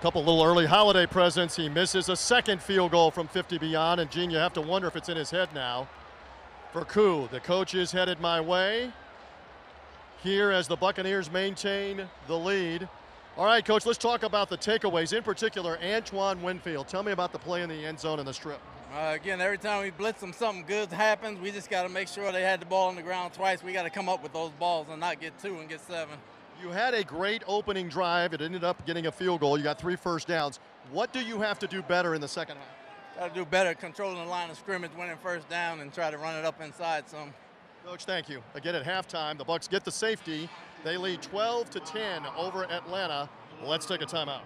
couple little early holiday presents. He misses a second field goal from 50 beyond, and Gene, you have to wonder if it's in his head now. For Koo, the coach is headed my way. Here as the Buccaneers maintain the lead. All right, coach, let's talk about the takeaways. In particular, Antoine Winfield. Tell me about the play in the end zone and the strip. Uh, again, every time we blitz them, something good happens. We just got to make sure they had the ball on the ground twice. We got to come up with those balls and not get two and get seven. You had a great opening drive. It ended up getting a field goal. You got three first downs. What do you have to do better in the second half? Got to do better controlling the line of scrimmage, winning first down, and try to run it up inside some. Coach, thank you. Again at halftime, the Bucs get the safety. They lead 12 to 10 over Atlanta. Let's take a timeout.